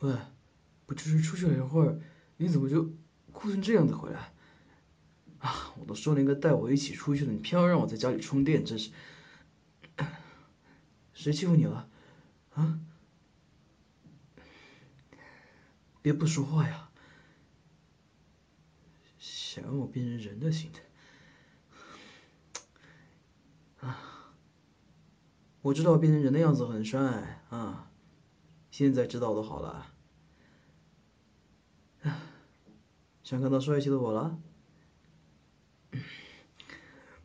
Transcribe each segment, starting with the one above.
喂，不就是出去了一会儿，你怎么就哭成这样子回来？啊，我都说了应该带我一起出去的，你偏要让我在家里充电，真是……谁欺负你了？啊？别不说话呀！想让我变成人的心态？啊！我知道变成人的样子很帅啊，现在知道的好了。想看到帅气的我了？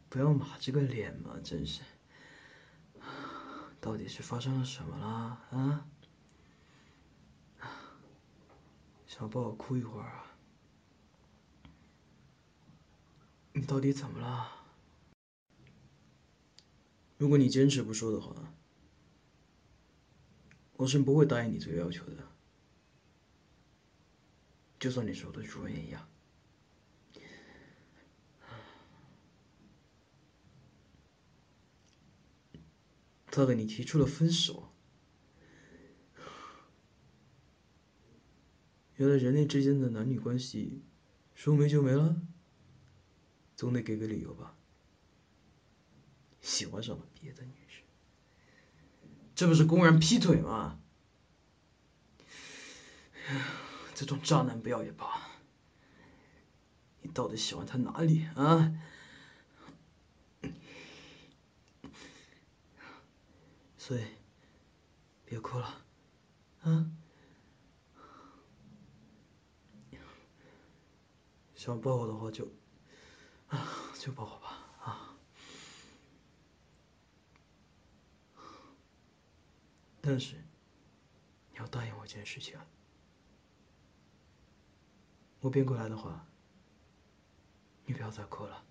不要马这个脸嘛，真是！到底是发生了什么啦啊？想抱我哭一会儿啊？你到底怎么了？如果你坚持不说的话，我是不会答应你这个要求的。就算你是我的主人一样。他和你提出了分手。原来人类之间的男女关系，说没就没了，总得给个理由吧？喜欢上了别的女人，这不是公然劈腿吗？这种渣男不要也罢，你到底喜欢他哪里啊？所以，别哭了，啊？想抱我的话就，啊，就抱我吧，啊！但是，你要答应我一件事情，我变过来的话，你不要再哭了。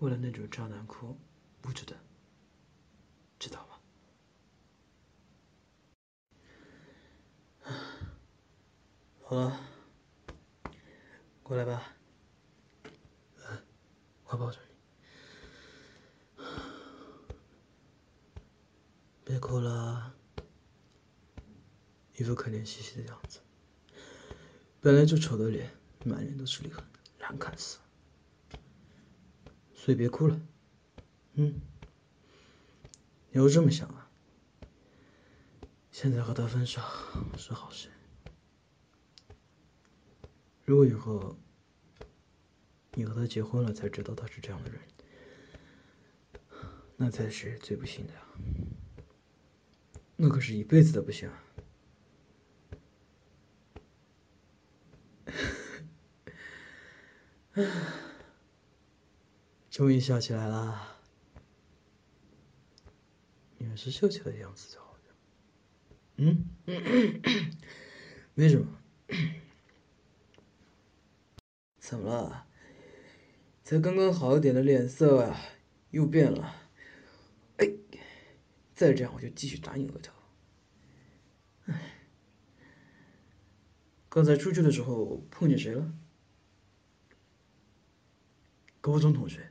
为了那种渣男哭，不值得，知道吗？好了。过来吧，我抱着你，别哭了，一副可怜兮兮的样子。本来就丑的脸，满脸都是裂痕，难看死了。所以别哭了，嗯，你要这么想啊，现在和他分手是好事。如果以后你和他结婚了，才知道他是这样的人，那才是最不幸的呀。那可是一辈子的不幸。终于笑起来了，你还是笑起来的样子最好嗯，没什么。怎么了？才刚刚好一点的脸色啊，又变了。哎，再这样我就继续打你额头。哎，刚才出去的时候碰见谁了？高中同学。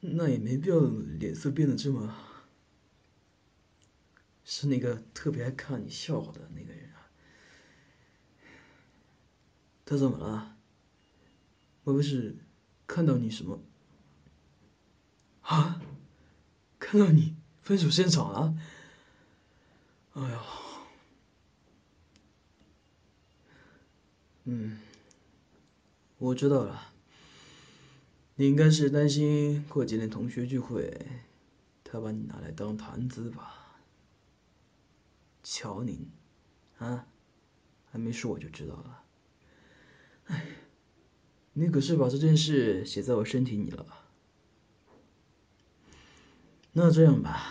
那也没必要脸色变得这么。是那个特别爱看你笑话的那个人啊。他怎么了？我不是看到你什么啊？看到你分手现场了？哎呦，嗯，我知道了，你应该是担心过几天同学聚会，他把你拿来当谈资吧？瞧你，啊，还没说我就知道了，哎。你可是把这件事写在我身体里了。那这样吧，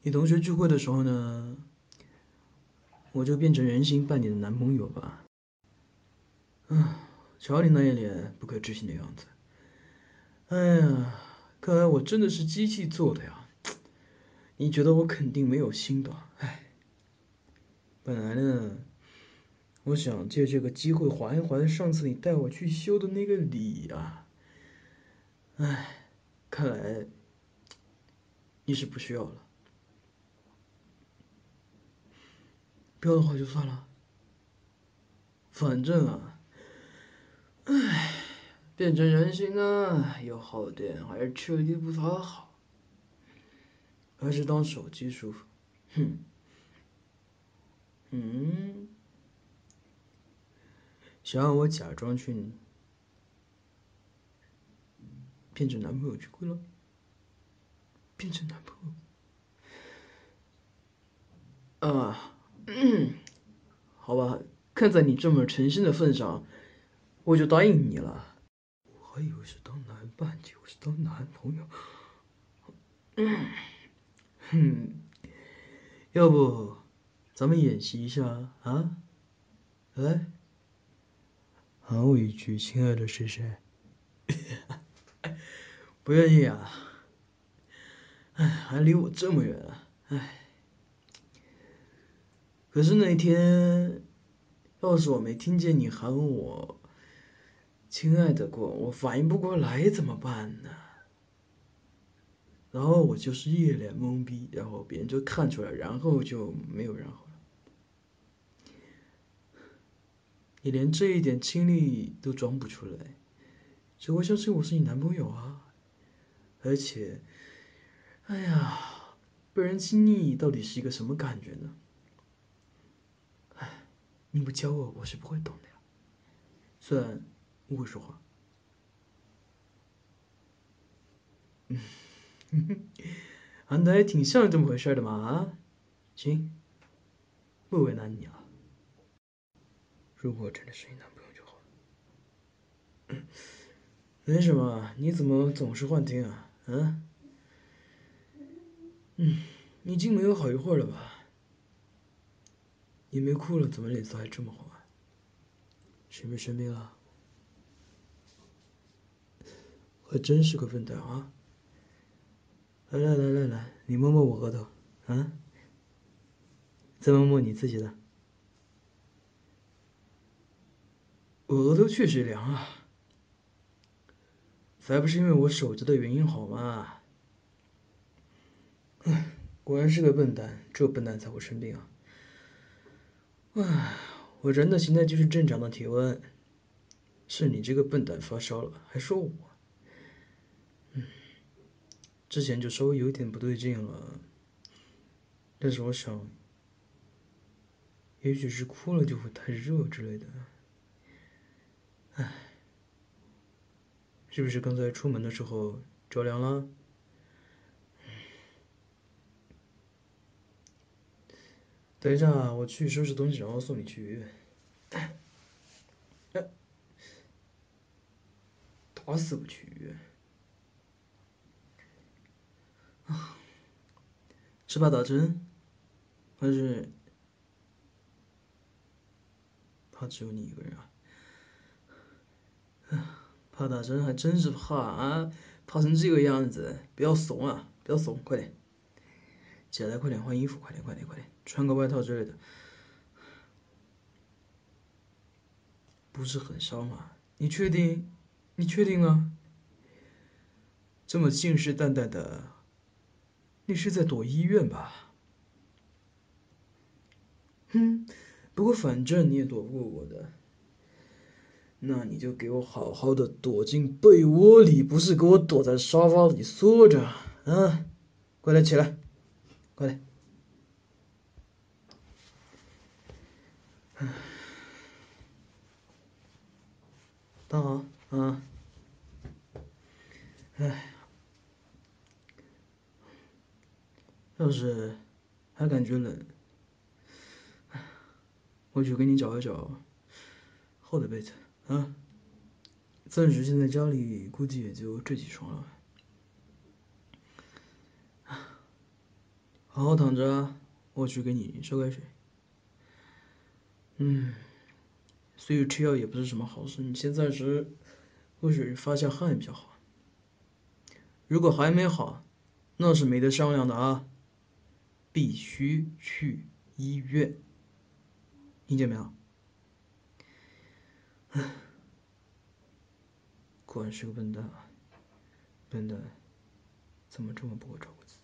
你同学聚会的时候呢，我就变成人形扮你的男朋友吧。嗯，瞧你那一脸不可置信的样子。哎呀看来我真的是机器做的呀。你觉得我肯定没有心的哎。本来呢我想借这个机会还一还上次你带我去修的那个礼啊。哎看来你是不需要了。不要的话就算了。反正啊唉，变成人形呢，有好点，还是吃力不讨好，还是当手机舒服。哼，嗯，想让我假装去变成男朋友去归了，变成男朋友啊，嗯好吧。看在你这么诚心的份上，我就答应你了。我还以为是当男伴，结果是当男朋友。嗯，哼，要不咱们演习一下啊？来，喊我一句“亲爱的谁谁”。不愿意啊？哎，还离我这么远啊！哎，可是那天。要是我没听见你喊我“亲爱的”过，我反应不过来怎么办呢？然后我就是一脸懵逼，然后别人就看出来，然后就没有然后了。你连这一点亲力都装不出来，只会相信我是你男朋友啊？而且，哎呀，被人亲昵到底是一个什么感觉呢？哎你不教我，我是不会懂的呀。虽然不会说话，嗯，哼，哼，安德还挺像这么回事的嘛啊？行，不为难你了。如果真的是你男朋友就好了。没什么，你怎么总是幻听啊？嗯？嗯，已经没有好一会儿了吧？你没哭了，怎么脸色还这么红啊？是不是生病了？还真是个笨蛋啊！来来来来来，你摸摸我额头，啊？再摸摸你自己的，我额头确实凉啊，才不是因为我守着的原因好吗？唉，果然是个笨蛋，只有笨蛋才会生病啊！唉，我人的形态就是正常的体温，是你这个笨蛋发烧了，还说我，之前就稍微有点不对劲了，但是我想，也许是哭了就会太热之类的，唉，是不是刚才出门的时候着凉了？等一下，我去收拾东西，然后送你去医院。打死不去是怕打针，还是怕只有你一个人啊？怕打针还真是怕啊！怕成这个样子，不要怂啊！不要怂，快点。起来，快点换衣服，快点，快点，快点，穿个外套之类的。不是很烧吗？你确定？你确定吗？这么信誓旦旦的，你是在躲医院吧？哼，不过反正你也躲不过我的，那你就给我好好的躲进被窝里，不是给我躲在沙发里缩着啊！快点起来。快点！躺好啊！哎，要是还感觉冷，我去给你找一找厚的被子啊。暂时现在家里估计也就这几床了。好好躺着，我去给你烧开水。嗯，所以吃药也不是什么好事，你先暂时或许发下汗比较好。如果还没好，那是没得商量的啊，必须去医院。听见没有？果然是个笨蛋！笨蛋，怎么这么不会照顾自己？